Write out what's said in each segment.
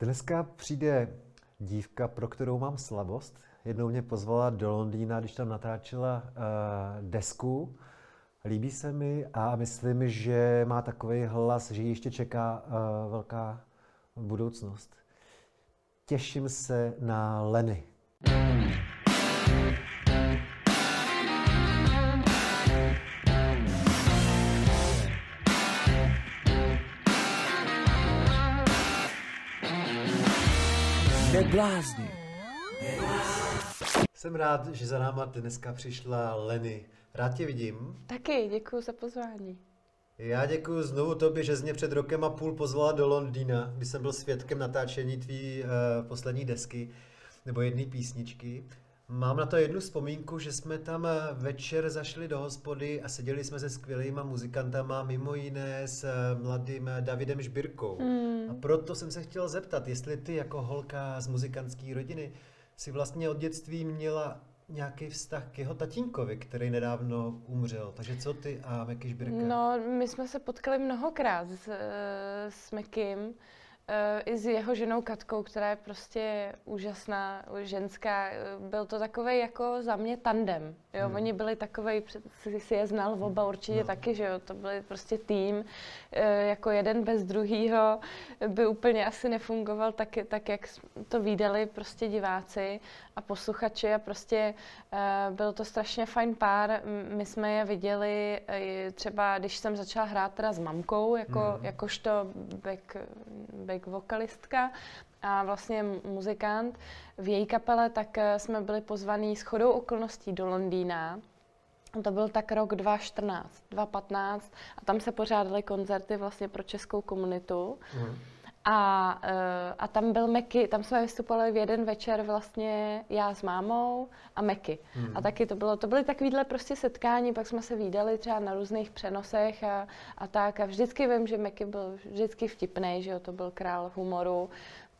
Dneska přijde dívka, pro kterou mám slabost. Jednou mě pozvala do Londýna, když tam natáčela uh, desku. Líbí se mi a myslím, že má takový hlas, že ještě čeká uh, velká budoucnost. Těším se na Leny. Neblázni. Jsem rád, že za náma dneska přišla Leny. Rád tě vidím. Taky, děkuji za pozvání. Já děkuji znovu tobě, že jsi mě před rokem a půl pozvala do Londýna, kdy jsem byl svědkem natáčení tvý uh, poslední desky, nebo jedné písničky. Mám na to jednu vzpomínku, že jsme tam eh, večer zašli do hospody a seděli jsme se skvělýma muzikantama, mimo jiné s eh, mladým Davidem Žbirkou. Mm. A proto jsem se chtěl zeptat, jestli ty jako holka z muzikantské rodiny si vlastně od dětství měla nějaký vztah k jeho tatínkovi, který nedávno umřel. Takže co ty a Meky Žbirka? No, my jsme se potkali mnohokrát s, s Mekim i s jeho ženou Katkou, která je prostě úžasná, ženská. Byl to takový jako za mě tandem. Jo? Hmm. Oni byli takový, si, si je znal oba určitě no. taky, že jo? To byli prostě tým, e, jako jeden bez druhýho by úplně asi nefungoval tak, tak jak to výdali prostě diváci a posluchači a prostě byl to strašně fajn pár. My jsme je viděli třeba, když jsem začala hrát teda s mamkou, jako, hmm. jakožto back, back vokalistka a vlastně muzikant v její kapele, tak eh, jsme byli pozvaní s chodou okolností do Londýna. To byl tak rok 2014, 2015 a tam se pořádaly koncerty vlastně pro českou komunitu. Mm. A, eh, a tam byl Meky, tam jsme vystupovali v jeden večer vlastně já s mámou a Meky. Mm. A taky to bylo, to byly takovýhle prostě setkání, pak jsme se výdali třeba na různých přenosech a, a tak. A vždycky vím, že Meky byl vždycky vtipný, že jo, to byl král humoru.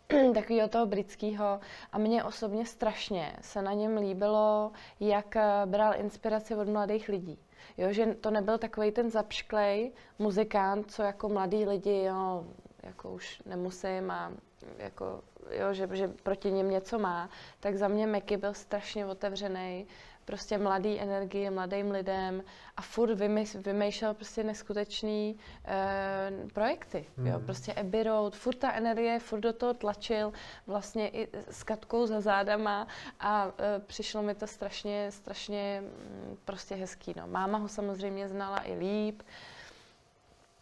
takového toho britského a mně osobně strašně se na něm líbilo, jak eh, bral inspiraci od mladých lidí. Jo, že to nebyl takový ten zapšklej muzikant, co jako mladí lidi, jo, jako už nemusím a jako, jo, že, že proti něm něco má, tak za mě Meky byl strašně otevřený prostě mladý energie, mladým lidem a furt vymýšlel prostě neskutečný e, projekty. Hmm. Jo? Prostě Abbey Road, furt ta energie, furt do toho tlačil vlastně i s katkou za zádama a e, přišlo mi to strašně, strašně mm, prostě hezký. No. Máma ho samozřejmě znala i líp,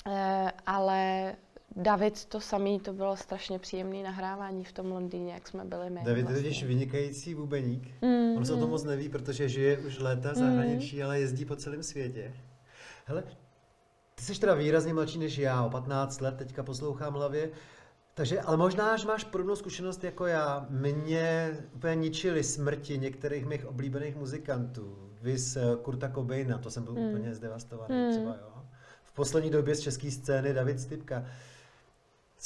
e, ale David to samý, to bylo strašně příjemné nahrávání v tom Londýně, jak jsme byli my. David vlastně. je totiž vynikající bubeník. Mm, On se o tom moc neví, protože žije už léta v zahraničí, mm. ale jezdí po celém světě. Hele, ty jsi teda výrazně mladší než já, o 15 let, teďka poslouchám hlavě. Takže, ale možná, že máš podobnou zkušenost jako já. Mě úplně ničily smrti některých mých oblíbených muzikantů. Vys eh, Kurta Cobaina, to jsem byl mm. úplně zdevastovaný mm. třeba, jo. V poslední době z české scény David Stipka.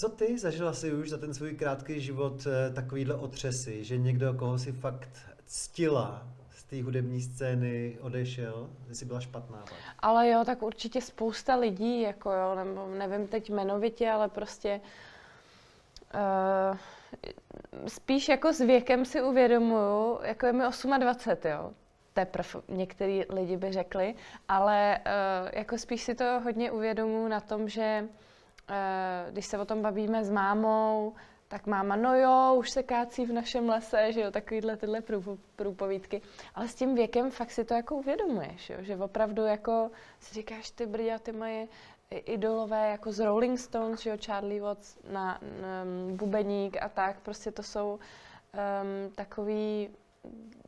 Co ty zažila si už za ten svůj krátký život eh, takovýhle otřesy, že někdo, koho si fakt ctila z té hudební scény, odešel, že jsi byla špatná? Pak. Ale jo, tak určitě spousta lidí, jako jo, nebo nevím teď jmenovitě, ale prostě uh, spíš jako s věkem si uvědomuju, jako je mi 28, jo, teprve některý lidi by řekli, ale uh, jako spíš si to hodně uvědomuji na tom, že když se o tom bavíme s mámou, tak máma, no jo, už se kácí v našem lese, že jo, takovýhle tyhle průpovídky. Ale s tím věkem fakt si to jako uvědomuješ, jo, že opravdu jako si říkáš, ty brďa, ty moje idolové jako z Rolling Stones, že jo, Charlie Watts na, na bubeník a tak, prostě to jsou um, takový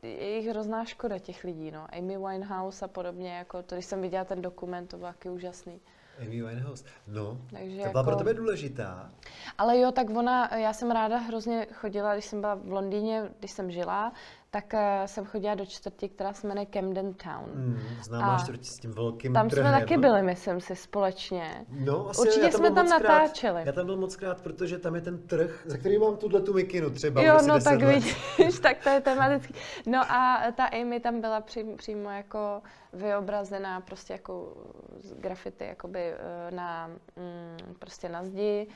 je jich hrozná škoda těch lidí, no. Amy Winehouse a podobně, jako to, když jsem viděla ten dokument, to bylo taky úžasný. Amy Winehouse. No, Takže to byla jako... pro tebe důležitá. Ale jo, tak ona, já jsem ráda hrozně chodila, když jsem byla v Londýně, když jsem žila, tak uh, jsem chodila do čtvrti, která se jmenuje Camden Town. Mm, známá čtvrtí s tím velkým Tam trhem. jsme taky byli, myslím si, společně. No, asi Určitě jsme tam natáčeli. Krát, já tam byl moc krát, protože tam je ten trh, za který mám tuhle tu mikinu třeba. Jo, no tak let. vidíš, tak to je tematický. No a ta Amy tam byla přím, přímo jako vyobrazená prostě jako z grafity jakoby eh, na, mm, prostě na zdi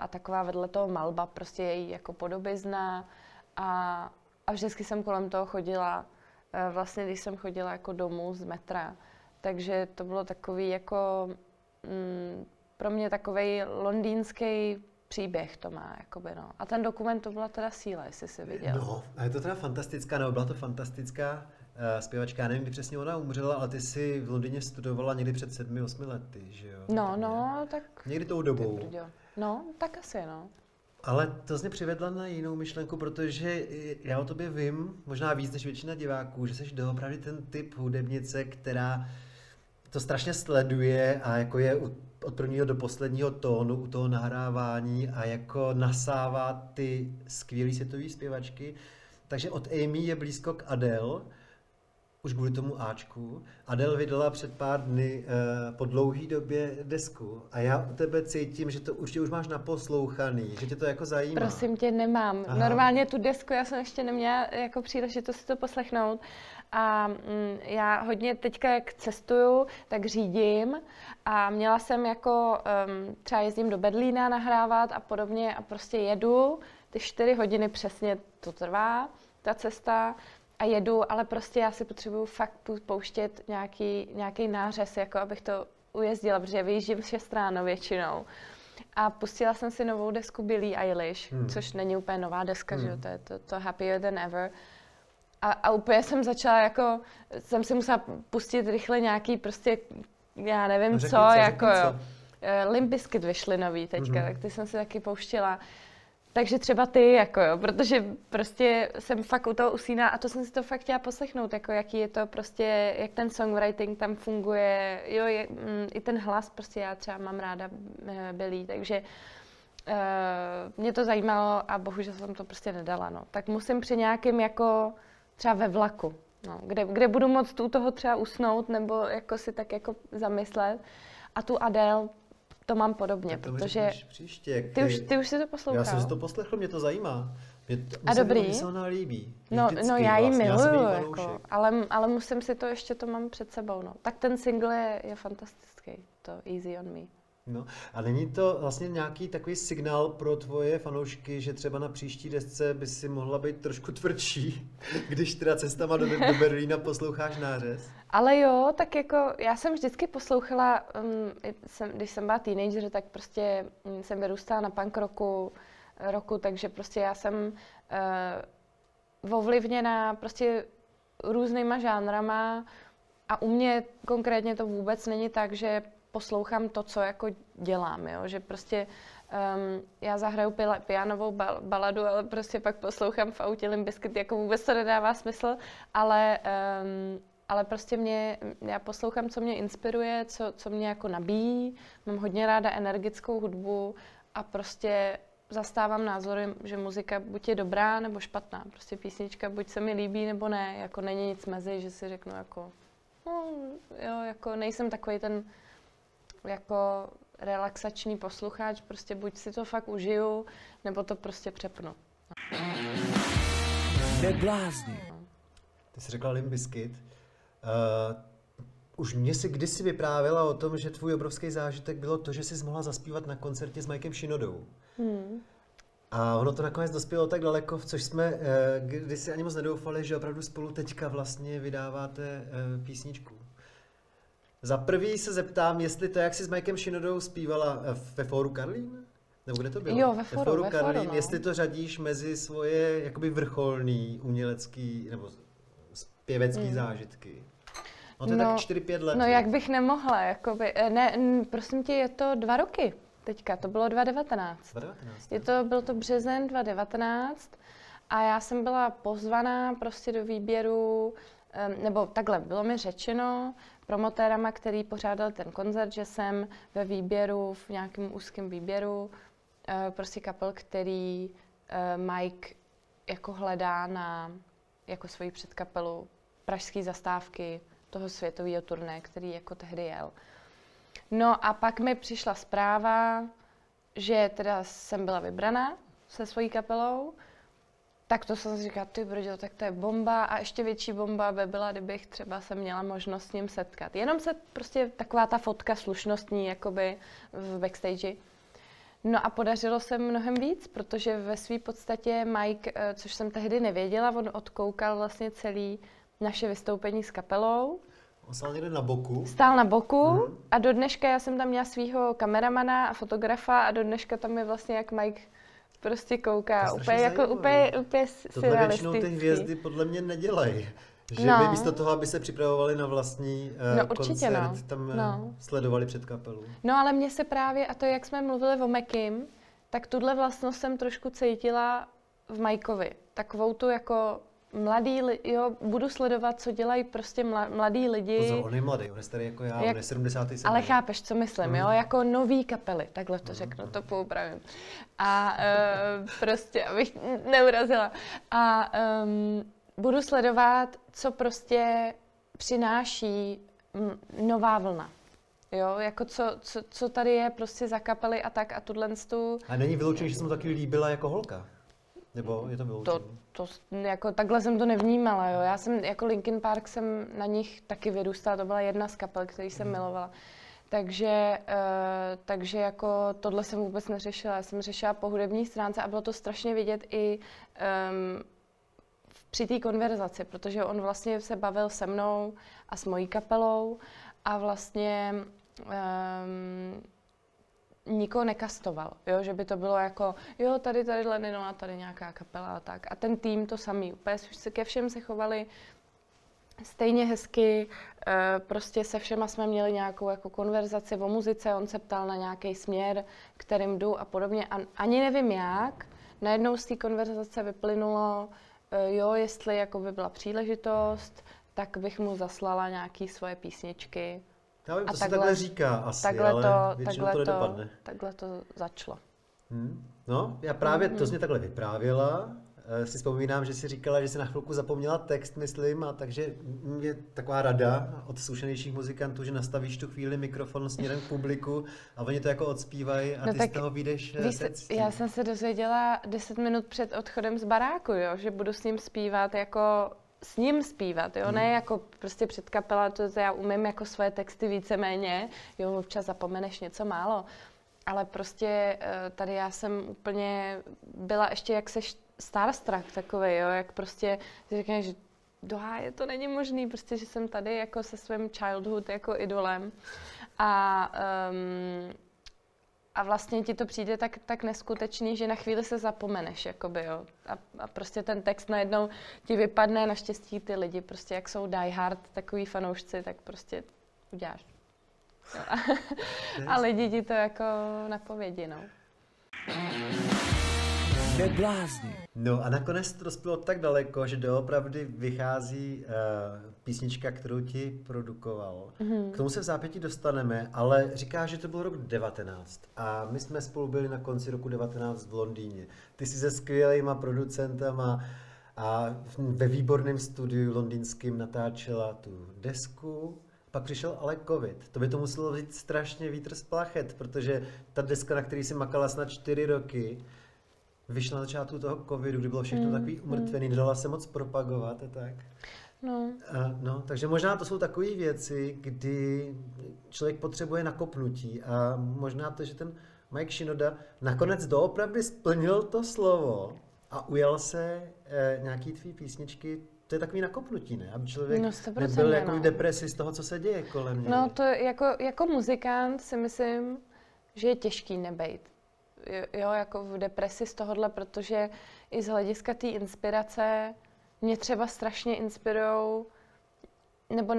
a taková vedle toho malba, prostě její jako podobizna a, a vždycky jsem kolem toho chodila, uh, vlastně když jsem chodila jako domů z metra, takže to bylo takový jako mm, pro mě takový londýnský příběh to má, jakoby, no. A ten dokument to byla teda síla, jestli si viděl. No, a je to teda fantastická, nebo byla to fantastická uh, zpěvačka, já nevím, kdy přesně ona umřela, ale ty si v Londýně studovala někdy před sedmi, osmi lety, že jo? No, no, tak... Někdy tou dobou. No, tak asi, no. Ale to mě přivedla na jinou myšlenku, protože já o tobě vím, možná víc než většina diváků, že jsi doopravdy ten typ hudebnice, která to strašně sleduje a jako je od prvního do posledního tónu u toho nahrávání a jako nasává ty skvělé světové zpěvačky. Takže od Amy je blízko k Adele, už kvůli tomu Ačku. Adele vydala před pár dny uh, po dlouhé době desku a já u tebe cítím, že to určitě už máš naposlouchaný, že tě to jako zajímá. Prosím tě, nemám. Aha. Normálně tu desku já jsem ještě neměla jako příležitost si to poslechnout a mm, já hodně teďka, jak cestuju, tak řídím a měla jsem jako, um, třeba jezdím do Berlína nahrávat a podobně a prostě jedu, ty čtyři hodiny přesně to trvá, ta cesta, a jedu, ale prostě já si potřebuju fakt pouštět nějaký, nějaký nářez, jako abych to ujezdila, protože vyjíždím 6 ráno většinou. A pustila jsem si novou desku Billie Eilish, hmm. což není úplně nová deska, hmm. že jo, to je to, to Happier Than Ever. A, a úplně jsem začala jako, jsem si musela pustit rychle nějaký prostě, já nevím no, co, co, jako jo. Uh, Limp Bizkit vyšly nový teďka, mm-hmm. tak ty jsem si taky pouštila. Takže třeba ty, jako jo, protože prostě jsem fakt u toho usíná a to jsem si to fakt chtěla poslechnout, jako jaký je to prostě, jak ten songwriting tam funguje, jo, je, mm, i ten hlas, prostě já třeba mám ráda e, Billy, takže uh, mě to zajímalo a bohužel jsem to prostě nedala, no. Tak musím při nějakém jako třeba ve vlaku, no, kde, kde budu moct u toho třeba usnout nebo jako si tak jako zamyslet. A tu Adele, to mám podobně, to protože... příště, ty, ty, už, ty už si to poslouchal. Já jsem si to poslechl, mě to zajímá. Mě to, a dobrý? Mě se ona líbí. No, no já ji vlastně. miluju, já jako, ale, ale musím si to, ještě to mám před sebou. No. Tak ten single je, je fantastický, to Easy on Me. No a není to vlastně nějaký takový signál pro tvoje fanoušky, že třeba na příští desce by si mohla být trošku tvrdší, když teda cestama do, do Berlína posloucháš nářez? Ale jo, tak jako já jsem vždycky poslouchala, um, jsem, když jsem byla teenager, tak prostě um, jsem vyrůstala na punk roku, roku, takže prostě já jsem uh, ovlivněna prostě různýma žánrama a u mě konkrétně to vůbec není tak, že poslouchám to, co jako dělám, jo? že prostě um, já zahraju pianovou bal- baladu, ale prostě pak poslouchám v autě Limbiskit, jako vůbec to nedává smysl, ale, um, ale prostě mě, já poslouchám, co mě inspiruje, co, co mě jako nabíjí, mám hodně ráda energickou hudbu a prostě zastávám názory, že muzika buď je dobrá nebo špatná. Prostě písnička buď se mi líbí nebo ne, jako není nic mezi, že si řeknu jako, no, jo, jako nejsem takový ten jako relaxační posluchač, prostě buď si to fakt užiju, nebo to prostě přepnu. Neblázni. Ty jsi řekla Limbiskit. Uh, už mě si kdysi vyprávěla o tom, že tvůj obrovský zážitek bylo to, že jsi mohla zaspívat na koncertě s Mikem Shinodou. Hmm. A ono to nakonec dospělo tak daleko, v což jsme uh, kdysi ani moc nedoufali, že opravdu spolu teďka vlastně vydáváte uh, písničku. Za prvý se zeptám, jestli to, jak jsi s Mikem Shinodou zpívala eh, ve fóru Karlín? Nebo kde to bylo? Jo, ve fóru, ve fóru Karlín, no. jestli to řadíš mezi svoje jakoby vrcholný umělecký nebo zpěvecký hmm. zážitky. No to je no, tak 4-5 let. No jak bych nemohla, jakoby, eh, ne, prosím tě, je to dva roky teďka, to bylo 2019. 2019 je to, byl to březen 2019 a já jsem byla pozvaná prostě do výběru, nebo takhle, bylo mi řečeno, promotérama, který pořádal ten koncert, že jsem ve výběru, v nějakém úzkém výběru, eh, prostě kapel, který eh, Mike jako hledá na jako svoji předkapelu pražské zastávky toho světového turné, který jako tehdy jel. No a pak mi přišla zpráva, že teda jsem byla vybraná se svojí kapelou, tak to jsem si říkala, ty brďo, tak to je bomba a ještě větší bomba by byla, kdybych třeba se měla možnost s ním setkat. Jenom se prostě taková ta fotka slušnostní, jakoby v backstage. No a podařilo se mnohem víc, protože ve své podstatě Mike, eh, což jsem tehdy nevěděla, on odkoukal vlastně celý naše vystoupení s kapelou. On stál někde na boku. Stál na boku mm. a do dneška já jsem tam měla svého kameramana a fotografa a do dneška tam je vlastně jak Mike prostě kouká. Úplně jako úplně, úplně Tohle většinou ty hvězdy podle mě nedělají. Že no. by místo toho, aby se připravovali na vlastní uh, no, určitě, koncert, no. tam no. sledovali před kapelu. No ale mně se právě, a to jak jsme mluvili o Mekim, tak tuhle vlastnost jsem trošku cítila v Majkovi. Takovou tu jako mladý, jo, budu sledovat, co dělají prostě mladí lidi. Pozor, on je mladý, on je starý jako já, jak, on je 77. Ale chápeš, co myslím, mm. jo, jako nový kapely, takhle to mm. řeknu, to poupravím. A uh, prostě, abych neurazila. A um, budu sledovat, co prostě přináší nová vlna. Jo, jako co, co, co tady je prostě za kapely a tak a tuhle tu... A není vyloučené, že jsem taky líbila jako holka? Nebo je to vyloučené? To, to, jako takhle jsem to nevnímala, jo. Já jsem, jako Linkin Park jsem na nich taky vyrůstala, to byla jedna z kapel, který jsem hmm. milovala. Takže, uh, takže jako tohle jsem vůbec neřešila. Já jsem řešila po hudební stránce a bylo to strašně vidět i um, při té konverzaci, protože on vlastně se bavil se mnou a s mojí kapelou a vlastně um, nikoho nekastoval, jo? že by to bylo jako, jo, tady, tady Lenino a tady nějaká kapela a tak. A ten tým to samý, úplně se ke všem se chovali stejně hezky, e, prostě se všema jsme měli nějakou jako konverzaci o muzice, on se ptal na nějaký směr, kterým jdu a podobně. A ani nevím jak, najednou z té konverzace vyplynulo, e, jo, jestli jako by byla příležitost, tak bych mu zaslala nějaké svoje písničky já vím, to a takhle, se takhle říká asi, takhle ale to, takhle to nedopadne. To, takhle to začalo. Hmm. No, já právě hmm. to jsi mě takhle vyprávěla. Eh, si vzpomínám, že si říkala, že si na chvilku zapomněla text, myslím, a takže je taková rada od zkušenějších muzikantů, že nastavíš tu chvíli mikrofon směrem k publiku a oni to jako odspívají a no ty z toho vyjdeš eh, víš, Já jsem se dozvěděla 10 minut před odchodem z baráku, jo, že budu s ním zpívat jako s ním zpívat, jo, ne hmm. jako prostě před kapela, to já umím jako svoje texty víceméně, jo, občas zapomeneš něco málo, ale prostě eh, tady já jsem úplně byla ještě jak se starstruck takový, jo, jak prostě si řekneš, že doháje, to není možný, prostě, že jsem tady jako se svým childhood jako idolem. A um, a vlastně ti to přijde tak, tak neskutečný, že na chvíli se zapomeneš, jakoby, jo. A, a prostě ten text najednou ti vypadne, naštěstí ty lidi prostě, jak jsou die hard, takový fanoušci, tak prostě uděláš. Jo. A, a lidi ti to jako napovědí, no neblázni. No a nakonec to dospělo tak daleko, že doopravdy vychází uh, písnička, kterou ti produkoval. Mm-hmm. K tomu se v zápěti dostaneme, ale říká, že to byl rok 19 a my jsme spolu byli na konci roku 19 v Londýně. Ty jsi se skvělýma producentama a ve výborném studiu londýnským natáčela tu desku, pak přišel ale covid. To by to muselo být strašně vítr z plachet, protože ta deska, na který si makala snad čtyři roky, vyšla na začátku toho covidu, kdy bylo všechno mm, takový umrtvený, mm. nedala se moc propagovat a tak. No. A, no, takže možná to jsou takové věci, kdy člověk potřebuje nakopnutí a možná to, že ten Mike Shinoda nakonec doopravdy splnil to slovo a ujal se e, nějaký tvý písničky, to je takový nakopnutí, ne? Aby člověk no, nebyl jako v depresi z toho, co se děje kolem něj. No to jako, jako muzikant si myslím, že je těžký nebejt jo, jako v depresi z tohohle, protože i z hlediska té inspirace mě třeba strašně inspirují nebo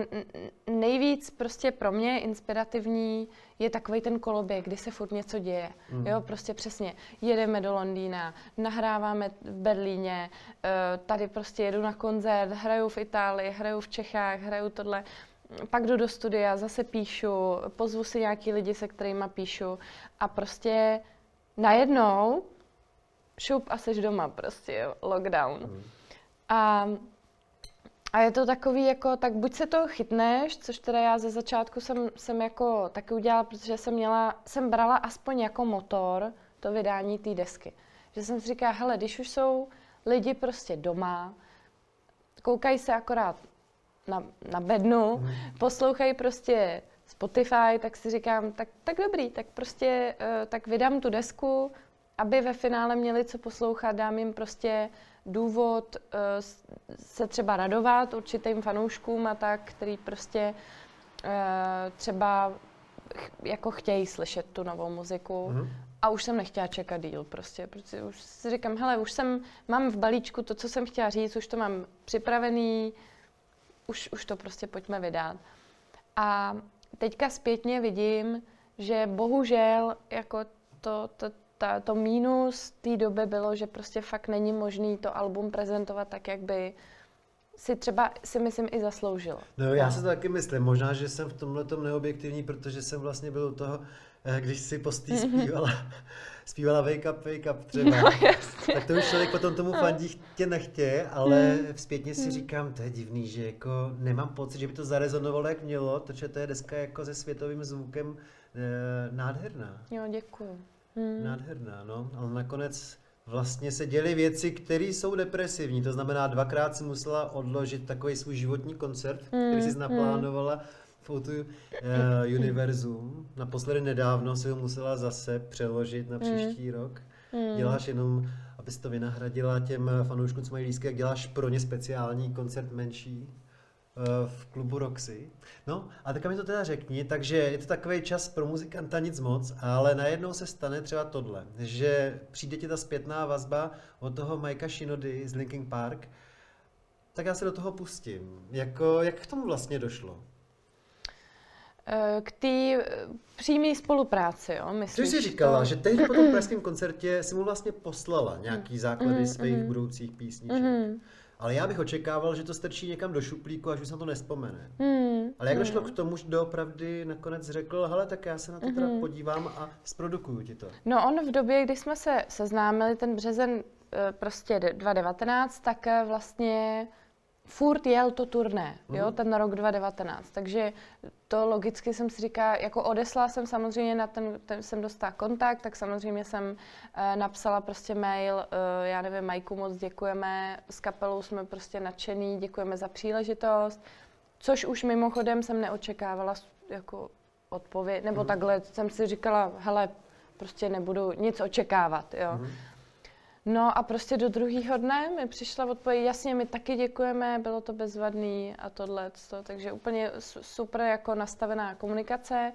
nejvíc prostě pro mě inspirativní je takový ten koloběh, kdy se furt něco děje. Mm. Jo, prostě přesně. Jedeme do Londýna, nahráváme v Berlíně, eh, tady prostě jedu na koncert, hraju v Itálii, hraju v Čechách, hraju tohle. Pak jdu do studia, zase píšu, pozvu si nějaký lidi, se kterými píšu a prostě najednou šup a seš doma prostě, lockdown. Mm. A, a je to takový jako, tak buď se to chytneš, což teda já ze začátku jsem, jsem jako taky udělala, protože jsem měla, jsem brala aspoň jako motor to vydání té desky. Že jsem si říkala, hele, když už jsou lidi prostě doma, koukají se akorát na, na bednu, mm. poslouchají prostě Spotify, tak si říkám, tak, tak dobrý, tak prostě uh, tak vydám tu desku, aby ve finále měli co poslouchat, dám jim prostě důvod uh, se třeba radovat určitým fanouškům a tak, který prostě uh, třeba jako chtějí slyšet tu novou muziku. Mm-hmm. A už jsem nechtěla čekat díl prostě, protože už si říkám, hele, už jsem, mám v balíčku to, co jsem chtěla říct, už to mám připravený, už, už to prostě pojďme vydat. A teďka zpětně vidím, že bohužel jako to, to, ta, to mínus té doby bylo, že prostě fakt není možný to album prezentovat tak, jak by si třeba si myslím i zasloužilo. No já se to taky myslím, možná, že jsem v tomhle tom neobjektivní, protože jsem vlastně byl u toho, eh, když si postý zpívala, zpívala Wake Up, Wake Up třeba, no, tak to už člověk potom tomu fandí tě nechtě, ale mm. zpětně si mm. říkám, to je divný, že jako nemám pocit, že by to zarezonovalo jak mělo, protože to je deska jako se světovým zvukem e, nádherná. Jo, děkuji. Mm. Nádherná, no, ale nakonec vlastně se děly věci, které jsou depresivní. To znamená, dvakrát si musela odložit takový svůj životní koncert, mm. který si naplánovala v Outu uh, Univerzum. Naposledy nedávno si ho musela zase přeložit na příští mm. rok. Mm. Děláš jenom, abys to vynahradila těm fanouškům, co mají lístky, jak děláš pro ně speciální koncert menší. V klubu Roxy. No a teďka mi to teda řekni, takže je to takový čas pro muzikanta nic moc, ale najednou se stane třeba tohle, že přijde ti ta zpětná vazba od toho Mikea Shinody z Linkin Park, tak já se do toho pustím. Jako, jak k tomu vlastně došlo? Eh, k té eh, přímé spolupráci, jo, myslíš? Ty jsi říkala, to... že tehdy po tom pražském koncertě si mu vlastně poslala nějaký základy mm, svých mm, budoucích písniček. Mm. Ale já bych očekával, že to strčí někam do šuplíku, až už se na to nespomene. Hmm. Ale jak došlo hmm. k tomu, že doopravdy nakonec řekl, hele, tak já se na to teda hmm. podívám a zprodukuju ti to. No on v době, kdy jsme se seznámili, ten březen eh, prostě 2019, tak eh, vlastně furt jel to turné, mm. jo, mhm. ten rok 2019, takže to logicky jsem si říká, jako odeslala jsem samozřejmě na ten, ten jsem dostala kontakt, tak samozřejmě jsem uh, napsala prostě mail, uh, já nevím, Majku moc děkujeme, s kapelou jsme prostě nadšený, děkujeme za příležitost, což už mimochodem jsem neočekávala jako odpověď, nebo mm. takhle jsem si říkala, hele, prostě nebudu nic očekávat, jo. Mm. No a prostě do druhého dne mi přišla odpověď, jasně, my taky děkujeme, bylo to bezvadný a tohle, takže úplně super jako nastavená komunikace.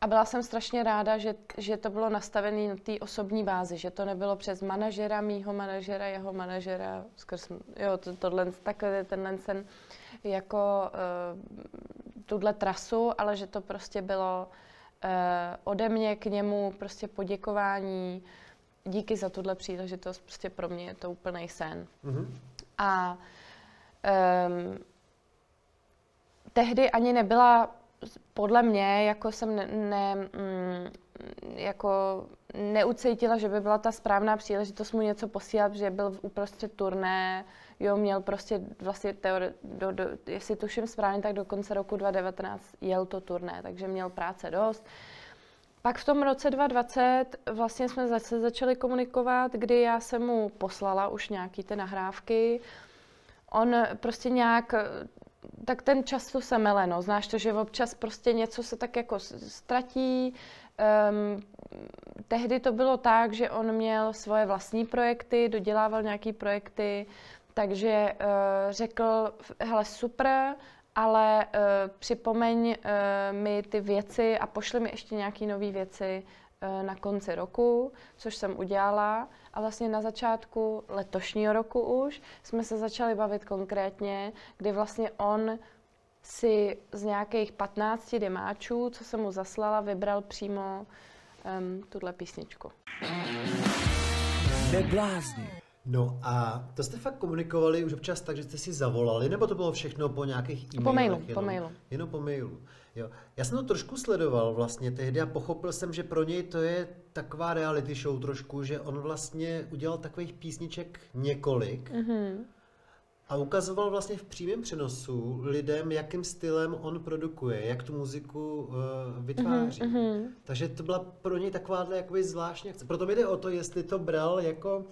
A byla jsem strašně ráda, že, že to bylo nastavené na té osobní bázi, že to nebylo přes manažera, mýho manažera, jeho manažera, skrz, jo, to, tohle, takhle tenhle ten, jako uh, tuhle trasu, ale že to prostě bylo uh, ode mě k němu prostě poděkování, díky za tuhle příležitost, prostě pro mě je to úplný sen. Mm-hmm. A um, tehdy ani nebyla podle mě, jako jsem ne, ne mm, jako neucítila, že by byla ta správná příležitost mu něco posílat, že byl v uprostřed turné, jo, měl prostě vlastně teori, do, do, jestli tuším správně, tak do konce roku 2019 jel to turné, takže měl práce dost. Pak v tom roce 2020 vlastně jsme zase začali komunikovat, kdy já jsem mu poslala už nějaký ty nahrávky. On prostě nějak, tak ten čas to se mele, no. Znáš to, že občas prostě něco se tak jako ztratí. Um, tehdy to bylo tak, že on měl svoje vlastní projekty, dodělával nějaký projekty, takže uh, řekl, hele super, ale uh, připomeň uh, mi ty věci a pošli mi ještě nějaké nové věci uh, na konci roku, což jsem udělala. A vlastně na začátku letošního roku už jsme se začali bavit konkrétně, kdy vlastně on si z nějakých 15 demáčů, co jsem mu zaslala, vybral přímo um, tuhle písničku. Neblázni. No a to jste fakt komunikovali už občas tak, že jste si zavolali, nebo to bylo všechno po nějakých e-mailech? Po mailu, jenom, po mailu. Jenom po mailu. Jo. Já jsem to trošku sledoval vlastně tehdy a pochopil jsem, že pro něj to je taková reality show trošku, že on vlastně udělal takových písniček několik mm-hmm. a ukazoval vlastně v přímém přenosu lidem, jakým stylem on produkuje, jak tu muziku uh, vytváří. Mm-hmm. Takže to byla pro něj takováhle jakoby zvláštní akce. Proto mi jde o to, jestli to bral jako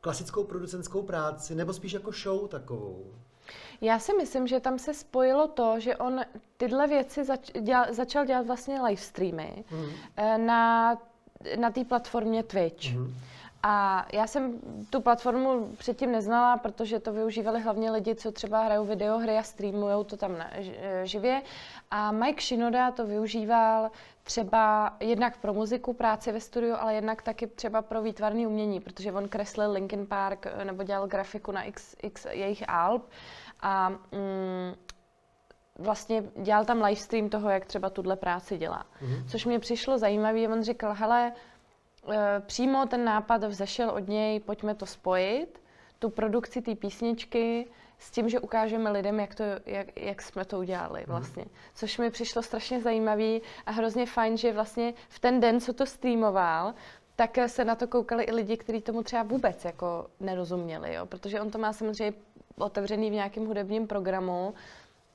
klasickou producentskou práci, nebo spíš jako show takovou? Já si myslím, že tam se spojilo to, že on tyhle věci zač, dělal, začal dělat vlastně live streamy mm. na, na té platformě Twitch. Mm. A já jsem tu platformu předtím neznala, protože to využívali hlavně lidi, co třeba hrajou videohry a streamují to tam na, živě. A Mike Shinoda to využíval třeba jednak pro muziku, práci ve studiu, ale jednak taky třeba pro výtvarné umění, protože on kreslil Linkin Park nebo dělal grafiku na x, x jejich alb a mm, vlastně dělal tam livestream toho, jak třeba tuhle práci dělá. Mm-hmm. Což mě přišlo zajímavé, on říkal, hele, e, přímo ten nápad vzešel od něj, pojďme to spojit, tu produkci té písničky s tím, že ukážeme lidem, jak, to, jak, jak jsme to udělali mhm. vlastně. Což mi přišlo strašně zajímavý a hrozně fajn, že vlastně v ten den, co to streamoval, tak se na to koukali i lidi, kteří tomu třeba vůbec jako nerozuměli, jo? protože on to má samozřejmě otevřený v nějakém hudebním programu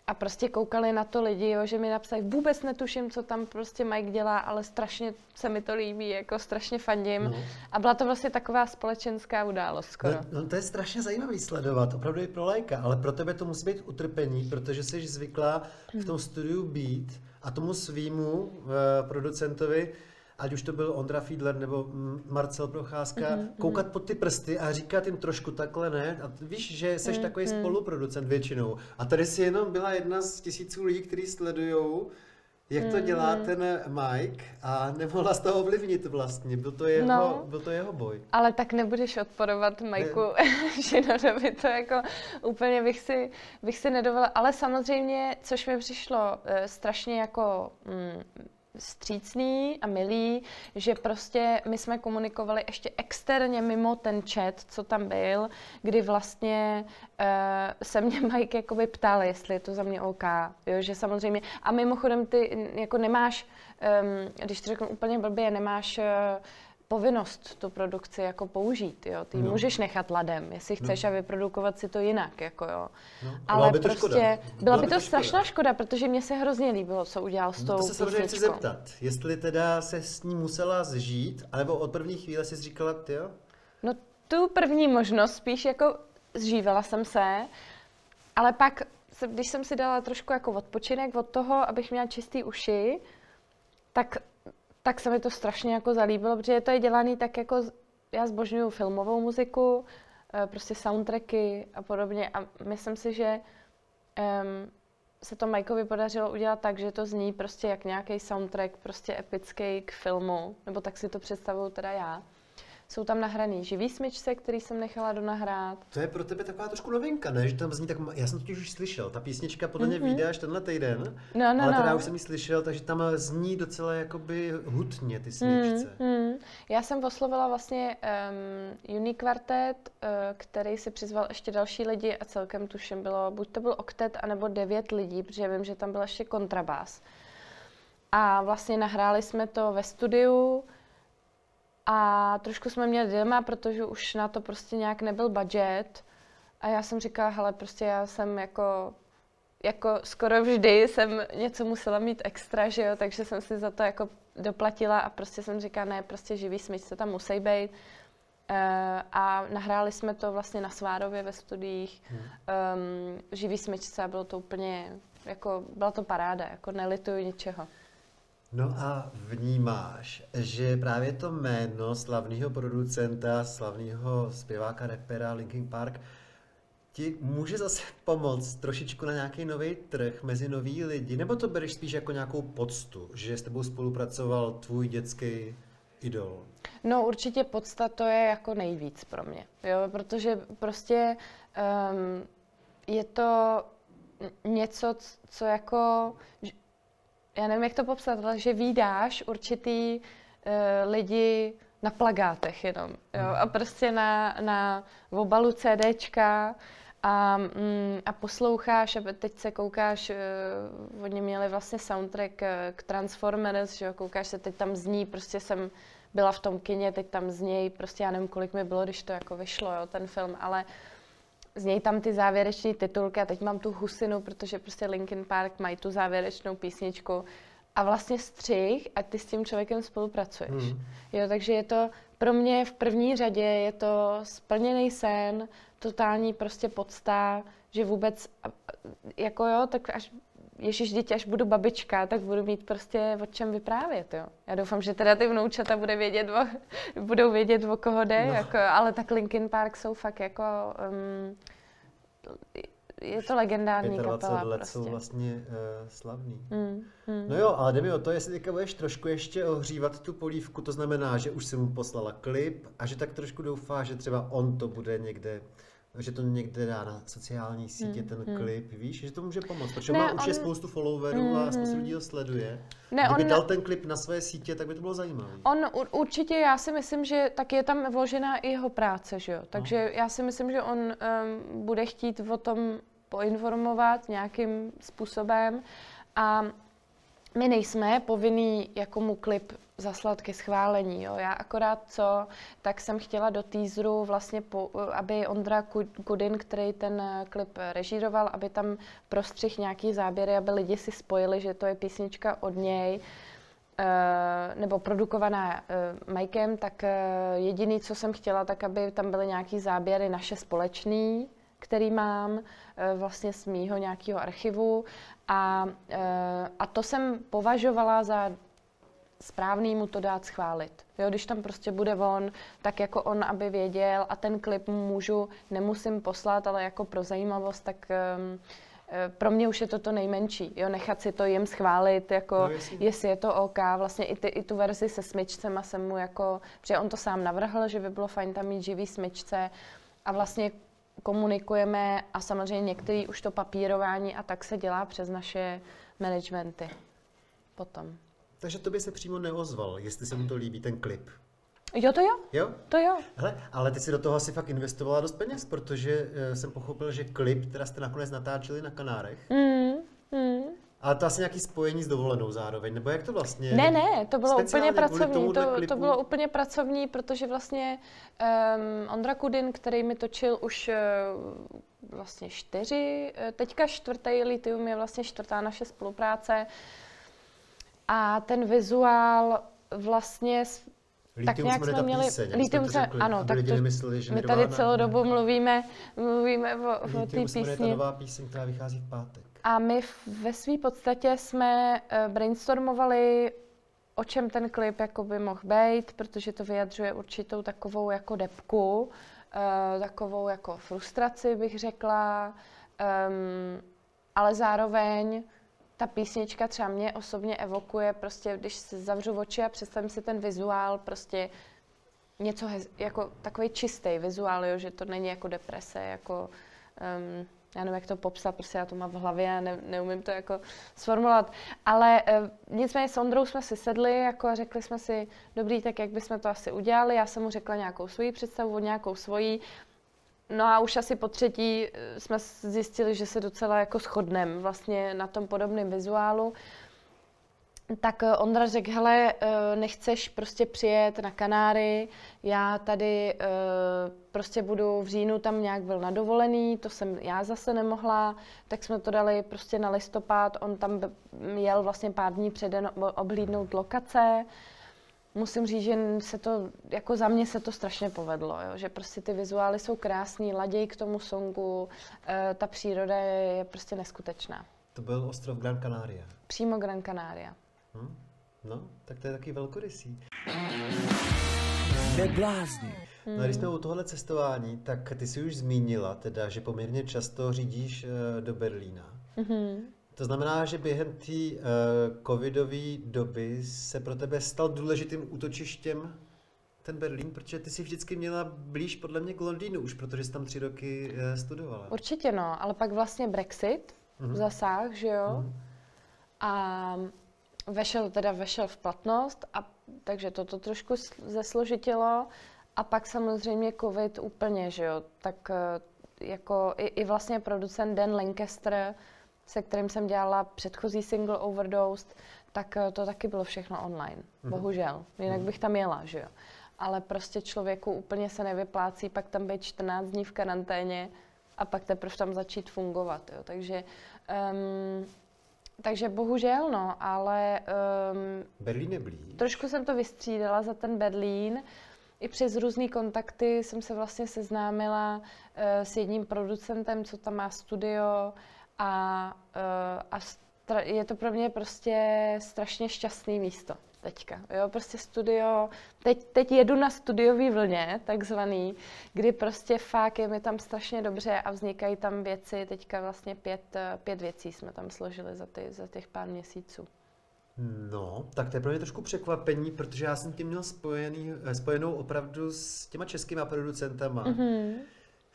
a prostě koukali na to lidi, jo, že mi napsali, vůbec netuším, co tam prostě Mike dělá, ale strašně se mi to líbí, jako strašně fandím. No. A byla to vlastně taková společenská událost skoro. No, no to je strašně zajímavý sledovat, opravdu i pro lajka, ale pro tebe to musí být utrpení, protože jsi zvyklá v tom studiu být a tomu svýmu uh, producentovi ať už to byl Ondra Fiedler nebo Marcel Procházka, mm-hmm. koukat pod ty prsty a říkat jim trošku takhle ne. A víš, že jsi mm-hmm. takový spoluproducent většinou. A tady si jenom byla jedna z tisíců lidí, kteří sledujou, jak to dělá mm. ten Mike a nemohla z toho ovlivnit vlastně. Byl to jeho, no, byl to jeho boj. Ale tak nebudeš odporovat Majku Šinodovi, to jako úplně bych si, bych si nedovolila. Ale samozřejmě, což mi přišlo uh, strašně jako mm, střícný a milý, že prostě my jsme komunikovali ještě externě mimo ten chat, co tam byl, kdy vlastně uh, se mě Mike jakoby ptal, jestli je to za mě OK, jo, že samozřejmě, a mimochodem ty jako nemáš, um, když to řeknu úplně blbě, nemáš uh, povinnost tu produkci jako použít, jo. Ty no. můžeš nechat ladem, jestli chceš no. a vyprodukovat si to jinak, jako jo. No. Ale by to prostě škoda. byla by to, to strašná škoda, protože mě se hrozně líbilo, co udělal s tou no, To se samozřejmě chci zeptat, jestli teda se s ní musela zžít, anebo od první chvíle jsi říkala, jo? No tu první možnost spíš jako zžívala jsem se, ale pak, když jsem si dala trošku jako odpočinek od toho, abych měla čistý uši, tak tak se mi to strašně jako zalíbilo, protože to je dělaný tak jako, já zbožňuju filmovou muziku, eh, prostě soundtracky a podobně a myslím si, že um, se to Mikeovi podařilo udělat tak, že to zní prostě jak nějaký soundtrack, prostě epický k filmu, nebo tak si to představuju teda já. Jsou tam nahraný živý smyčce, který jsem nechala donahrát. To je pro tebe taková trošku novinka, ne? Že tam zní tak, já jsem totiž už slyšel, ta písnička podle mě mm-hmm. vyjde až tenhle týden, no, no, ale teda no. už jsem ji slyšel, takže tam zní docela jakoby hutně ty smyčce. Mm, mm. Já jsem oslovila vlastně um, Unique Quartet, uh, který si přizval ještě další lidi a celkem tuším bylo, buď to byl oktet, anebo devět lidí, protože vím, že tam byl ještě kontrabás. A vlastně nahráli jsme to ve studiu, a trošku jsme měli dilema, protože už na to prostě nějak nebyl budget. A já jsem říkala, hele, prostě já jsem jako, jako skoro vždy jsem něco musela mít extra, že jo, takže jsem si za to jako doplatila a prostě jsem říkala, ne, prostě živý smyčce tam musí být. Uh, a nahráli jsme to vlastně na Svárově ve studiích, hmm. um, živý smyčce a bylo to úplně, jako, byla to paráda, jako nelituju ničeho. No a vnímáš, že právě to jméno slavného producenta, slavného zpěváka, repera Linkin Park ti může zase pomoct trošičku na nějaký nový trh mezi nový lidi, nebo to bereš spíš jako nějakou poctu, že s tebou spolupracoval tvůj dětský idol? No určitě podsta to je jako nejvíc pro mě, jo, protože prostě um, je to něco, co jako já nevím, jak to popsat, ale že výdáš určitý uh, lidi na plagátech jenom, jo, hmm. a prostě na, na obalu CDčka a, mm, a posloucháš a teď se koukáš, uh, oni měli vlastně soundtrack uh, k Transformers, že jo, koukáš se, teď tam zní, prostě jsem byla v tom kině, teď tam zněj, prostě já nevím, kolik mi bylo, když to jako vyšlo, jo, ten film, ale z něj tam ty závěrečné titulky a teď mám tu husinu, protože prostě Linkin Park mají tu závěrečnou písničku a vlastně střih a ty s tím člověkem spolupracuješ. Mm. Jo, takže je to pro mě v první řadě je to splněný sen, totální prostě podsta, že vůbec, jako jo, tak až Ježíš, dítě, až budu babička, tak budu mít prostě o čem vyprávět, jo. Já doufám, že teda ty vnoučata bude vědět o, budou vědět, o koho jde, no. jako, ale tak Linkin Park jsou fakt jako um, je to legendární 25 kapela. let prostě. jsou vlastně uh, slavný. Mm, mm. No jo, ale jde mi o to, jestli teďka budeš trošku ještě ohřívat tu polívku, to znamená, že už jsem mu poslala klip a že tak trošku doufá, že třeba on to bude někde že to někde dá na sociální sítě hmm, ten hmm. klip, víš, že to může pomoct, protože ne, má on... už je spoustu followerů hmm, a spoustu lidí ho sleduje. Ne, Kdyby on... dal ten klip na své sítě, tak by to bylo zajímavé. On určitě, já si myslím, že tak je tam vložená i jeho práce, že jo, takže no. já si myslím, že on um, bude chtít o tom poinformovat nějakým způsobem a my nejsme povinný jako mu klip zaslat ke schválení. Jo. Já akorát co, tak jsem chtěla do teaseru vlastně, po, aby Ondra Kudin, který ten klip režíroval, aby tam prostřih nějaký záběry, aby lidi si spojili, že to je písnička od něj, Uh, nebo produkovaná uh, Mikem, tak uh, jediný, co jsem chtěla, tak aby tam byly nějaký záběry naše společný, který mám vlastně z mýho nějakého archivu a, a to jsem považovala za správný mu to dát schválit. Jo, když tam prostě bude on, tak jako on, aby věděl a ten klip můžu, nemusím poslat, ale jako pro zajímavost, tak um, pro mě už je to to nejmenší, jo, nechat si to jim schválit, jako no, jestli. jestli je to OK, vlastně i, ty, i tu verzi se smyčcema jsem mu jako, protože on to sám navrhl, že by bylo fajn tam mít živý smyčce a vlastně komunikujeme a samozřejmě některý už to papírování a tak se dělá přes naše managementy potom. Takže to by se přímo neozval, jestli se mu to líbí, ten klip. Jo, to jo. Jo? To jo. Hele, ale ty si do toho asi fakt investovala dost peněz, protože uh, jsem pochopil, že klip teda jste nakonec natáčeli na Kanárech. Mm, mm. Ale to asi nějaký spojení s dovolenou zároveň, nebo jak to vlastně? Ne, ne, to bylo úplně pracovní, to, to bylo úplně pracovní, protože vlastně um, Ondra Kudin, který mi točil už uh, vlastně čtyři, uh, teďka čtvrtý Litium je vlastně čtvrtá naše spolupráce, a ten vizuál vlastně tak nějak jsme měli, píseň, Litium se, řekli, ano, tak to, nemysleli, že my tady celou dobu mluvíme, mluvíme o, o té písni. Litium nová píseň, která vychází v pátek. A my ve své podstatě jsme uh, brainstormovali, o čem ten klip jako by mohl být, protože to vyjadřuje určitou takovou jako depku, uh, takovou jako frustraci bych řekla, um, ale zároveň ta písnička třeba mě osobně evokuje, prostě když si zavřu oči a představím si ten vizuál, prostě něco hez, jako takový čistý vizuál, jo, že to není jako deprese, jako um, já nevím, jak to popsat, prostě já to mám v hlavě a ne, neumím to jako sformulovat. Ale uh, nicméně s Ondrou jsme si sedli jako a řekli jsme si, dobrý, tak jak bychom to asi udělali. Já jsem mu řekla nějakou svoji představu, nějakou svoji. No a už asi po třetí eh, jsme zjistili, že se docela jako shodneme vlastně na tom podobném vizuálu. Tak eh, Ondra řekl, hele, eh, nechceš prostě přijet na Kanáry, já tady prostě budu v říjnu tam nějak byl na dovolený, to jsem já zase nemohla, tak jsme to dali prostě na listopad, on tam jel vlastně pár dní předen oblídnout lokace, musím říct, že se to, jako za mě se to strašně povedlo, jo? že prostě ty vizuály jsou krásný, ladějí k tomu songu, e, ta příroda je, je prostě neskutečná. To byl ostrov Gran Canaria. Přímo Gran Canaria. Hm? No, tak to je taky velkorysý. Neblázni. No a když jsme u tohle cestování, tak ty si už zmínila teda, že poměrně často řídíš uh, do Berlína. Mm-hmm. To znamená, že během té uh, covidové doby se pro tebe stal důležitým útočištěm ten Berlín, protože ty si vždycky měla blíž podle mě k Londýnu už, protože jsi tam tři roky uh, studovala. Určitě no, ale pak vlastně Brexit mm-hmm. zasáh, že jo? Mm-hmm. A vešel, teda vešel v platnost, a, takže to to trošku zesložitilo. A pak samozřejmě covid úplně, že jo? Tak uh, jako i, i vlastně producent Dan Lancaster se kterým jsem dělala předchozí single Overdosed, tak eh, to taky bylo všechno online. Mm-hmm. Bohužel. Jinak mm-hmm. bych tam jela, že jo. Ale prostě člověku úplně se nevyplácí pak tam být 14 dní v karanténě a pak teprve tam začít fungovat. Jo. Takže um, takže bohužel, no, ale... Um, Berlín je blíž. Trošku jsem to vystřídala za ten Berlín. I přes různé kontakty jsem se vlastně seznámila uh, s jedním producentem, co tam má studio uh, a stra- je to pro mě prostě strašně šťastný místo teďka. Jo, prostě studio, teď, teď jedu na studiový vlně, takzvaný, kdy prostě fakt je mi tam strašně dobře a vznikají tam věci, teďka vlastně pět, pět věcí jsme tam složili za, ty, za těch pár měsíců. No, tak to je pro mě trošku překvapení, protože já jsem tím měl spojený, eh, spojenou opravdu s těma českýma producentama. Mm-hmm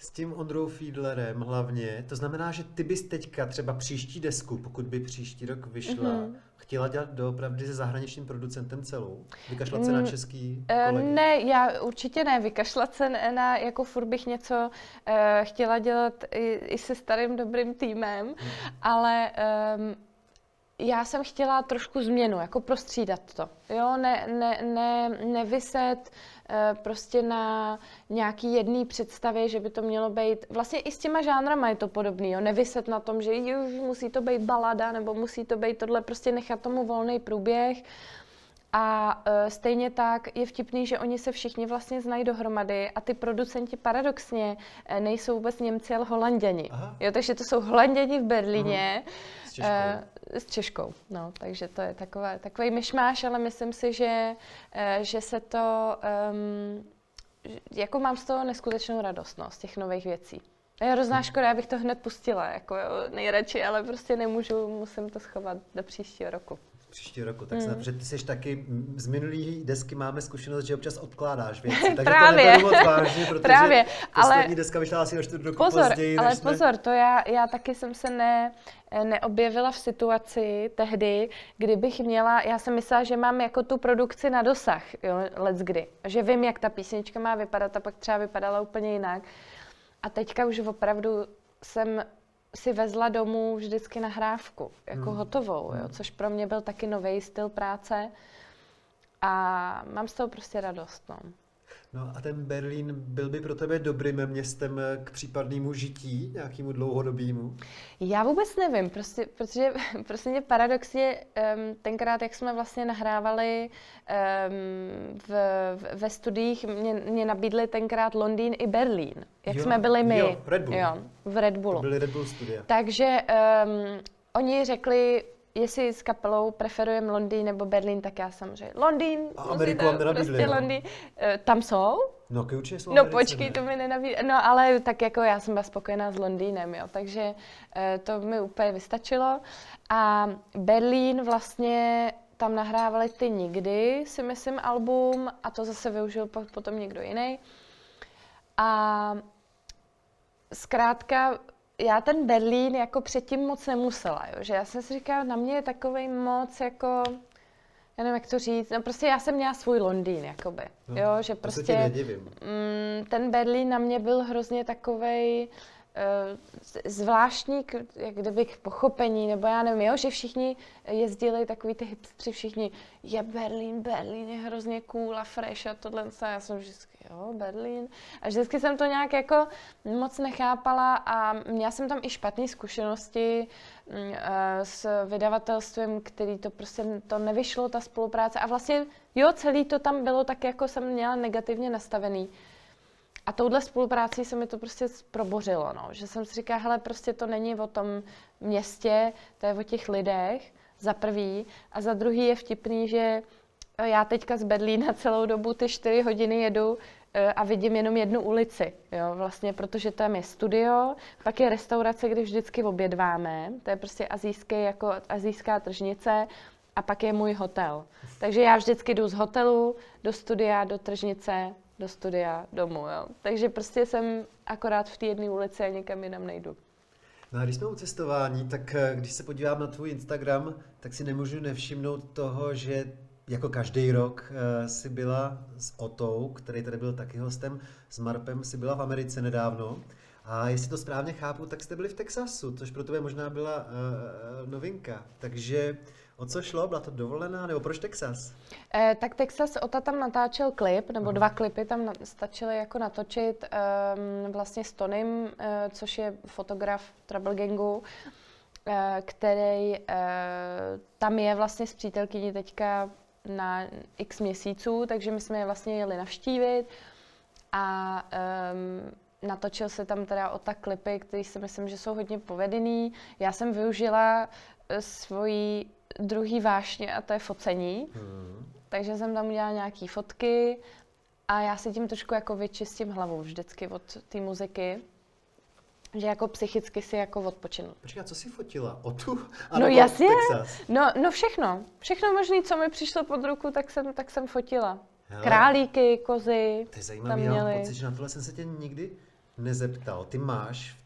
s tím Ondrou Fiedlerem hlavně. To znamená, že ty bys teďka třeba příští desku, pokud by příští rok vyšla, mm-hmm. chtěla dělat doopravdy se zahraničním producentem celou? Vykašlat se na mm, český kolegy? Ne, já určitě ne. Vykašlat se na, jako furt bych něco uh, chtěla dělat i, i se starým dobrým týmem, mm. ale um, já jsem chtěla trošku změnu, jako prostřídat to. Jo, ne, ne, ne, nevyset Eh, prostě na nějaký jedný představě, že by to mělo být, vlastně i s těma žánrama je to podobný, jo, nevyset na tom, že už musí to být balada, nebo musí to být tohle, prostě nechat tomu volný průběh. A uh, stejně tak je vtipný, že oni se všichni vlastně znají dohromady a ty producenti paradoxně uh, nejsou vůbec Němci, ale Holanděni. Jo, takže to jsou Holanděni v Berlíně. Uh-huh. Češkou. Uh, s Češkou, no, takže to je takové, takový myšmáš, ale myslím si, že, uh, že se to, um, jako mám z toho neskutečnou radost, no, z těch nových věcí. Je hrozná škoda, já bych to hned pustila, jako jo, nejradši, ale prostě nemůžu, musím to schovat do příštího roku příští roku, tak snad, mm. že ty jsi taky, z minulý desky máme zkušenost, že občas odkládáš věci, takže Právě. to moc vážně, protože Právě. poslední ale... deska vyšla asi o čtvrt roku pozor, později. Ale jsme... pozor, to já, já taky jsem se ne, neobjevila v situaci tehdy, kdybych měla, já jsem myslela, že mám jako tu produkci na dosah, jo, let's kdy, že vím, jak ta písnička má vypadat a pak třeba vypadala úplně jinak. A teďka už opravdu jsem si vezla domů vždycky nahrávku, jako hmm. hotovou, jo, hmm. což pro mě byl taky nový styl práce a mám z toho prostě radost. No. No a ten Berlín byl by pro tebe dobrým městem k případnému žití, nějakému dlouhodobému? Já vůbec nevím, prostě, protože prostě mě paradoxně um, tenkrát, jak jsme vlastně nahrávali um, v, v, ve studiích, mě, mě nabídli tenkrát Londýn i Berlín, jak jo, jsme byli my. Jo, Red Bull. Jo, v Red Bullu. To byly Red Bull studia. Takže um, oni řekli, jestli s kapelou preferujeme Londýn nebo Berlín, tak já samozřejmě Londýn. A Ameriku vám nenabídli, prostě Londýn. Uh, tam jsou? No, určitě jsou No počkej, ne? to mi nenabídli. No ale tak jako já jsem byla spokojená s Londýnem, jo, takže uh, to mi úplně vystačilo. A Berlín vlastně tam nahrávali ty nikdy, si myslím, album a to zase využil potom někdo jiný. A zkrátka já ten Berlín jako předtím moc nemusela, jo? že já jsem si říkala, na mě je takový moc jako, já nevím, jak to říct, no prostě já jsem měla svůj Londýn, jakoby, no, jo, že prostě mm, ten Berlín na mě byl hrozně takovej, uh, zvláštní, jak kdybych pochopení, nebo já nevím, jo, že všichni jezdili takový ty hipstři, všichni, je Berlín, Berlín je hrozně cool a fresh a tohle, a já jsem vždycky, jo, Berlín. A vždycky jsem to nějak jako moc nechápala a měla jsem tam i špatné zkušenosti mm, eh, s vydavatelstvím, který to prostě to nevyšlo, ta spolupráce. A vlastně, jo, celý to tam bylo tak, jako jsem měla negativně nastavený. A touhle spoluprácí se mi to prostě probořilo, no. že jsem si říkala, hele, prostě to není o tom městě, to je o těch lidech, za prvý. A za druhý je vtipný, že já teďka z Berlína celou dobu ty čtyři hodiny jedu eh, a vidím jenom jednu ulici, jo, vlastně, protože tam je studio, pak je restaurace, kde vždycky obědváme, to je prostě azijský, jako azijská tržnice, a pak je můj hotel. Takže já vždycky jdu z hotelu do studia, do tržnice, do studia, domů, jo. Takže prostě jsem akorát v té jedné ulici a někam jinam nejdu. No a když jsme u cestování, tak eh, když se podívám na tvůj Instagram, tak si nemůžu nevšimnout toho, že jako každý rok uh, si byla s Otou, který tady byl taky hostem, s Marpem si byla v Americe nedávno. A jestli to správně chápu, tak jste byli v Texasu, což pro tebe možná byla uh, novinka. Takže O co šlo? Byla to dovolená? Nebo proč Texas? Eh, tak Texas, Ota tam natáčel klip, nebo dva klipy tam stačily jako natočit um, vlastně s Tonym, uh, což je fotograf Trouble Gangu. který tam je vlastně s přítelkyní teďka na x měsíců, takže my jsme je vlastně jeli navštívit a um, natočil se tam teda o ta klipy, které si myslím, že jsou hodně povedený. Já jsem využila svoji druhý vášně a to je focení. Hmm. Takže jsem tam udělala nějaké fotky a já si tím trošku jako vyčistím hlavu vždycky od té muziky. Že jako psychicky si jako odpočinu. Počkej, co jsi fotila? O tu? no jasně. Texas? No, no všechno. Všechno možné, co mi přišlo pod ruku, tak jsem, tak jsem fotila. Hele, Králíky, kozy. To je zajímavé, já mám pocit, že na tohle jsem se tě nikdy nezeptal. Ty máš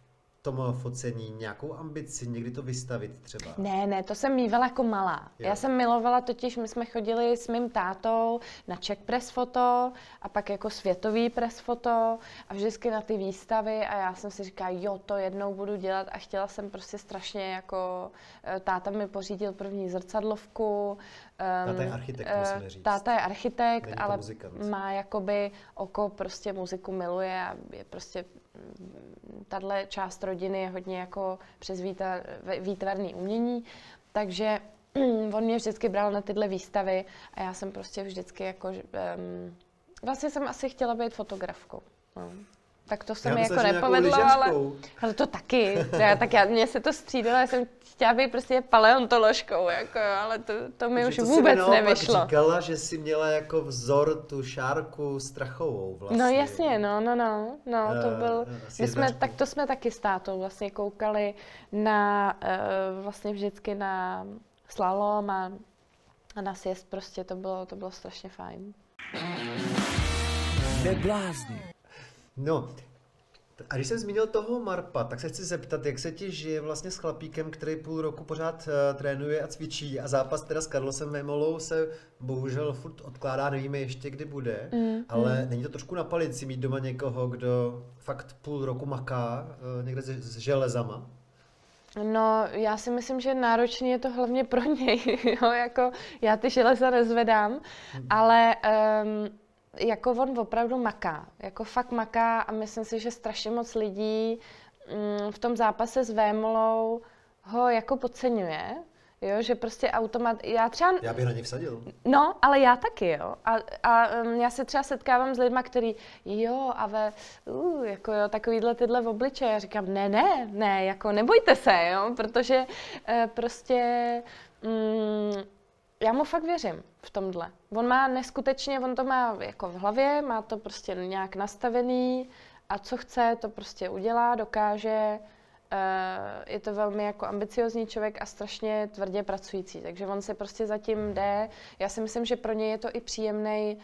tom focení nějakou ambici někdy to vystavit třeba? Ne, ne, to jsem mývala jako malá. Jo. Já jsem milovala totiž, my jsme chodili s mým tátou na Czech Press foto a pak jako světový press foto a vždycky na ty výstavy a já jsem si říkala, jo, to jednou budu dělat a chtěla jsem prostě strašně jako, eh, táta mi pořídil první zrcadlovku. Um, táta je architekt, uh, musíme říct. Táta je architekt, ale muzikant. má jakoby oko, prostě muziku miluje a je prostě tahle část rodiny je hodně jako přes výtvarný umění, takže on mě vždycky bral na tyhle výstavy a já jsem prostě vždycky jako, um, vlastně jsem asi chtěla být fotografkou. No. Tak to se mi jako nepovedlo, ale, ale to taky. Já, tak já, mně se to střídalo, já jsem chtěla být prostě paleontoložkou, jako, ale to, to mi Takže už to vůbec nevyšlo. říkala, že jsi měla jako vzor tu šárku strachovou vlastně. No jasně, no, no, no, no, to uh, byl, my jsme, tak to jsme taky s tátou vlastně koukali na, uh, vlastně vždycky na slalom a, a na sjezd prostě, to bylo, to bylo strašně fajn. Neblázni. No, a když jsem zmínil toho Marpa, tak se chci zeptat, jak se ti žije vlastně s chlapíkem, který půl roku pořád uh, trénuje a cvičí a zápas teda s Carlosem Vemolou se bohužel furt odkládá, nevíme ještě kdy bude, mm, ale mm. není to trošku na palici mít doma někoho, kdo fakt půl roku maká uh, někde s, s železama? No, já si myslím, že náročný je to hlavně pro něj, jo, jako já ty železa nezvedám, mm. ale um, jako on opravdu maká, jako fakt maká a myslím si, že strašně moc lidí mm, v tom zápase s Vémolou ho jako podceňuje, jo, že prostě automat, já třeba... Já bych na ně vsadil. No, ale já taky, jo. A, a um, já se třeba setkávám s lidmi, který, jo, a ve, uh, jako jo, takovýhle tyhle v obliče. Já říkám, ne, ne, ne, jako nebojte se, jo, protože uh, prostě mm, já mu fakt věřím v tomhle. On má neskutečně, on to má jako v hlavě, má to prostě nějak nastavený a co chce, to prostě udělá, dokáže. Eh, je to velmi jako ambiciozní člověk a strašně tvrdě pracující, takže on se prostě zatím jde. Já si myslím, že pro něj je to i příjemný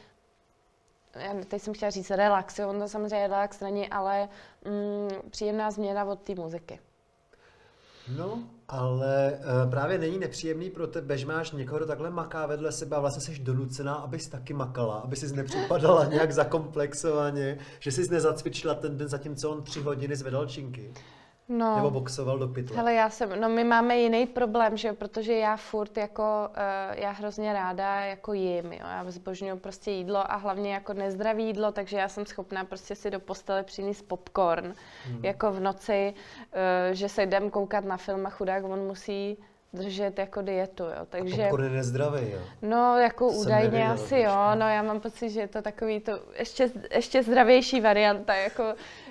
já teď jsem chtěla říct relax, on to samozřejmě relax není, ale mm, příjemná změna od té muziky. No, ale uh, právě není nepříjemný pro tebe, že máš někoho, takhle maká vedle sebe a vlastně jsi donucená, abys taky makala, aby jsi nepřipadala nějak zakomplexovaně, že jsi nezacvičila ten den, zatímco on tři hodiny zvedal činky. No, Nebo boxoval do pytle. Hele, já jsem, no my máme jiný problém, že protože já furt jako, uh, já hrozně ráda jako jim, jo, já zbožňuju prostě jídlo a hlavně jako nezdravé jídlo, takže já jsem schopná prostě si do postele přinést popcorn, mm. jako v noci, uh, že se jdem koukat na film a chudák, on musí držet jako dietu, jo. Takže, a popcorn je nezdravý, jo? No, jako to údajně asi jo, no já mám pocit, že je to takový to ještě, ještě zdravější varianta jako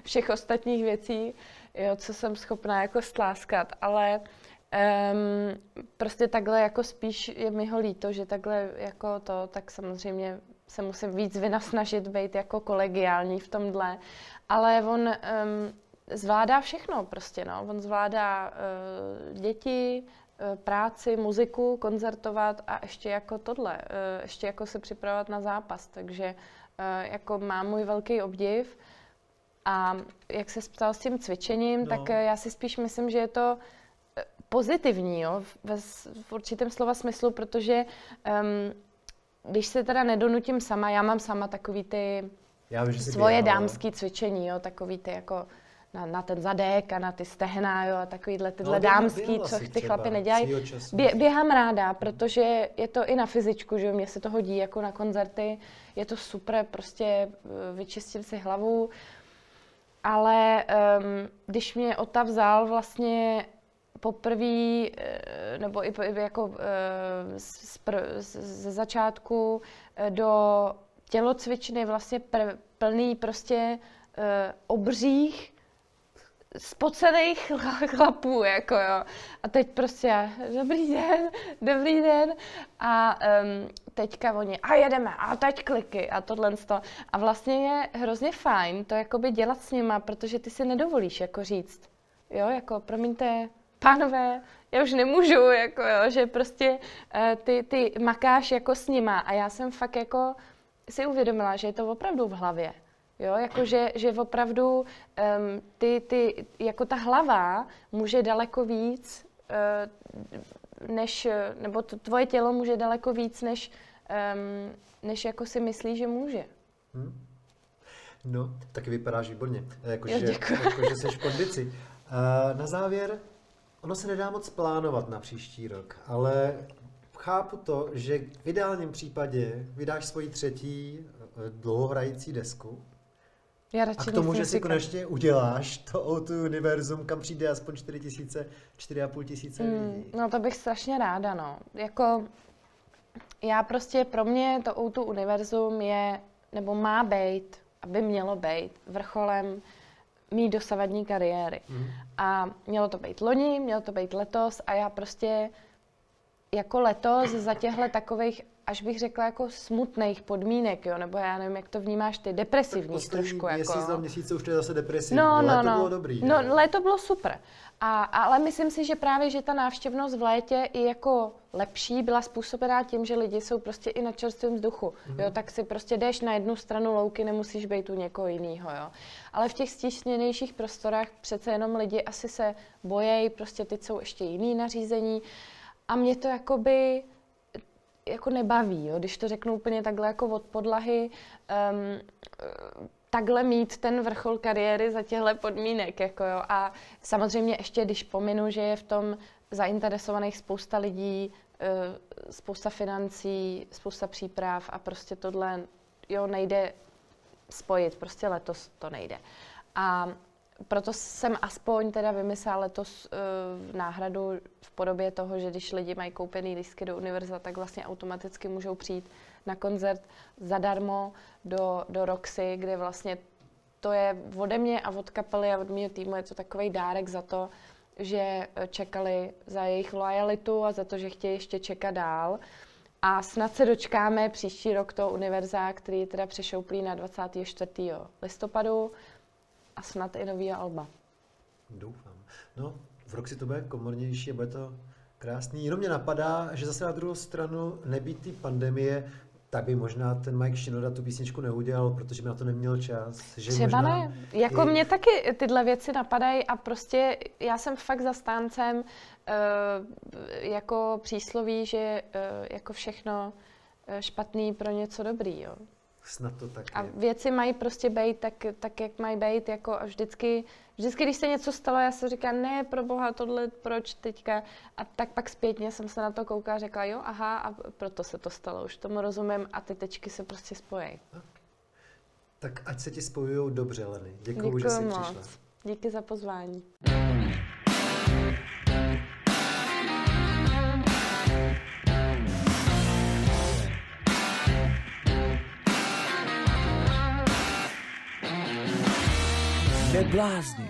všech ostatních věcí jo, co jsem schopná jako stláskat, ale um, prostě takhle jako spíš je mi ho líto, že takhle jako to, tak samozřejmě se musím víc vynasnažit být jako kolegiální v tomhle, ale on um, zvládá všechno prostě, no. On zvládá uh, děti, uh, práci, muziku, koncertovat a ještě jako tohle, uh, ještě jako se připravovat na zápas, takže jako má můj velký obdiv. A jak se ptal s tím cvičením, no. tak eh, já si spíš myslím, že je to eh, pozitivní, jo, ve, v určitém slova smyslu, protože um, když se teda nedonutím sama, já mám sama takový ty já vím, že svoje běhala, dámský cvičení, jo, takový ty jako na, na ten zadek a na ty stehna, jo, a takovýhle tyhle no, dámský, co ty chlapy nedělají. Bě, běhám ráda, protože je to i na fyzičku, že mně se to hodí jako na koncerty, je to super, prostě eh, vyčistit si hlavu, ale um, když mě Ota vzal vlastně poprvé, eh, nebo i jako ze začátku do tělocvičny vlastně plný prostě obřích spocených chlapů, jako jo. A teď prostě, dobrý den, dobrý den. A um, teďka oni, a jedeme, a teď kliky a tohle to. A vlastně je hrozně fajn to jakoby dělat s nima, protože ty si nedovolíš jako říct, jo, jako promiňte, pánové, já už nemůžu, jako jo, že prostě uh, ty, ty makáš jako s nima a já jsem fakt jako si uvědomila, že je to opravdu v hlavě. Jo, jako že, že opravdu um, ty, ty, jako ta hlava může daleko víc, uh, než, nebo to, tvoje tělo může daleko víc, než, um, než jako si myslí, že může. Hmm. No, taky vypadáš výborně, jakože jako, že jsi v kondici. Uh, na závěr, ono se nedá moc plánovat na příští rok, ale chápu to, že v ideálním případě vydáš svoji třetí eh, dlouhohrající desku, já a k tomu, že si konečně uděláš to O2 univerzum, kam přijde aspoň 4 tisíce, 4,5 tisíce mm, lidí. No to bych strašně ráda, no. Jako, já prostě, pro mě to O2 univerzum je, nebo má být, aby mělo být vrcholem mý dosavadní kariéry. Mm. A mělo to být loni, mělo to být letos a já prostě jako letos za těchto takových až bych řekla jako smutných podmínek, jo, nebo já nevím, jak to vnímáš ty, depresivní tak trošku. Měsíc jako. za měsíce už to je zase depresivní. No, no, léto no. bylo dobrý. No, ne? léto bylo super. A, ale myslím si, že právě, že ta návštěvnost v létě i jako lepší byla způsobená tím, že lidi jsou prostě i na čerstvém vzduchu. Mm-hmm. Jo, tak si prostě jdeš na jednu stranu louky, nemusíš být u někoho jiného. Jo. Ale v těch stísněnějších prostorách přece jenom lidi asi se bojejí, prostě teď jsou ještě jiný nařízení. A mě to jakoby jako nebaví, jo? když to řeknu úplně takhle jako od podlahy, um, takhle mít ten vrchol kariéry za těchto podmínek. Jako jo. A samozřejmě ještě, když pominu, že je v tom zainteresovaných spousta lidí, uh, spousta financí, spousta příprav a prostě tohle jo, nejde spojit, prostě letos to nejde. A proto jsem aspoň teda vymyslela letos uh, náhradu v podobě toho, že když lidi mají koupený lístky do univerza, tak vlastně automaticky můžou přijít na koncert zadarmo do, do Roxy, kde vlastně to je ode mě a od kapely a od mého týmu je to takový dárek za to, že eh, čekali za jejich lojalitu a za to, že chtějí ještě čekat dál. A snad se dočkáme příští rok toho univerza, který teda přešouplí na 24. listopadu a snad i nový alba. Doufám. No, v si to bude komornější a bude to krásný. Jenom mě napadá, že zase na druhou stranu nebýt ty pandemie, tak by možná ten Mike Shinoda tu písničku neudělal, protože by na to neměl čas. Že Třeba ne. Jako i... mě taky tyhle věci napadají a prostě já jsem fakt zastáncem uh, jako přísloví, že uh, jako všechno uh, špatný pro něco dobrý, jo. Snad to tak A věci mají prostě být tak, tak, jak mají být, jako a vždycky, vždycky, když se něco stalo, já si říkám, ne, pro boha, tohle, proč teďka? A tak pak zpětně jsem se na to koukala a řekla, jo, aha, a proto se to stalo, už tomu rozumím a ty tečky se prostě spojí. Tak ať se ti spojují dobře, Leny. Děkuji, že jsi moc. přišla. Díky za pozvání. Blázni.